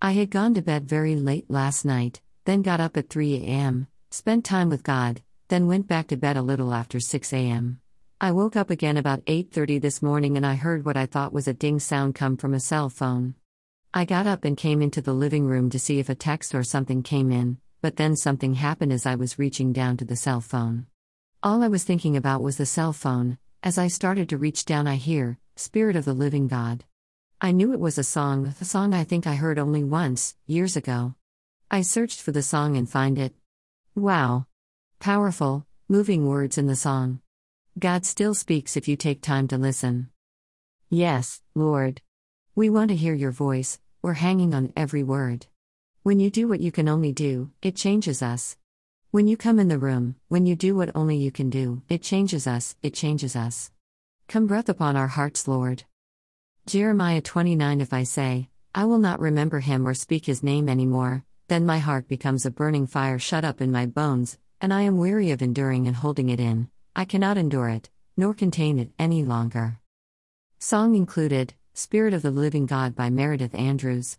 I had gone to bed very late last night, then got up at 3 a.m., spent time with God, then went back to bed a little after 6 a.m. I woke up again about 8:30 this morning and I heard what I thought was a ding sound come from a cell phone. I got up and came into the living room to see if a text or something came in, but then something happened as I was reaching down to the cell phone. All I was thinking about was the cell phone. As I started to reach down I hear, Spirit of the Living God. I knew it was a song, a song I think I heard only once, years ago. I searched for the song and find it. Wow. Powerful, moving words in the song. God still speaks if you take time to listen. Yes, Lord. We want to hear your voice, we're hanging on every word. When you do what you can only do, it changes us. When you come in the room, when you do what only you can do, it changes us, it changes us. Come breath upon our hearts, Lord. Jeremiah 29 If I say, I will not remember him or speak his name anymore, then my heart becomes a burning fire shut up in my bones, and I am weary of enduring and holding it in. I cannot endure it, nor contain it any longer. Song included Spirit of the Living God by Meredith Andrews.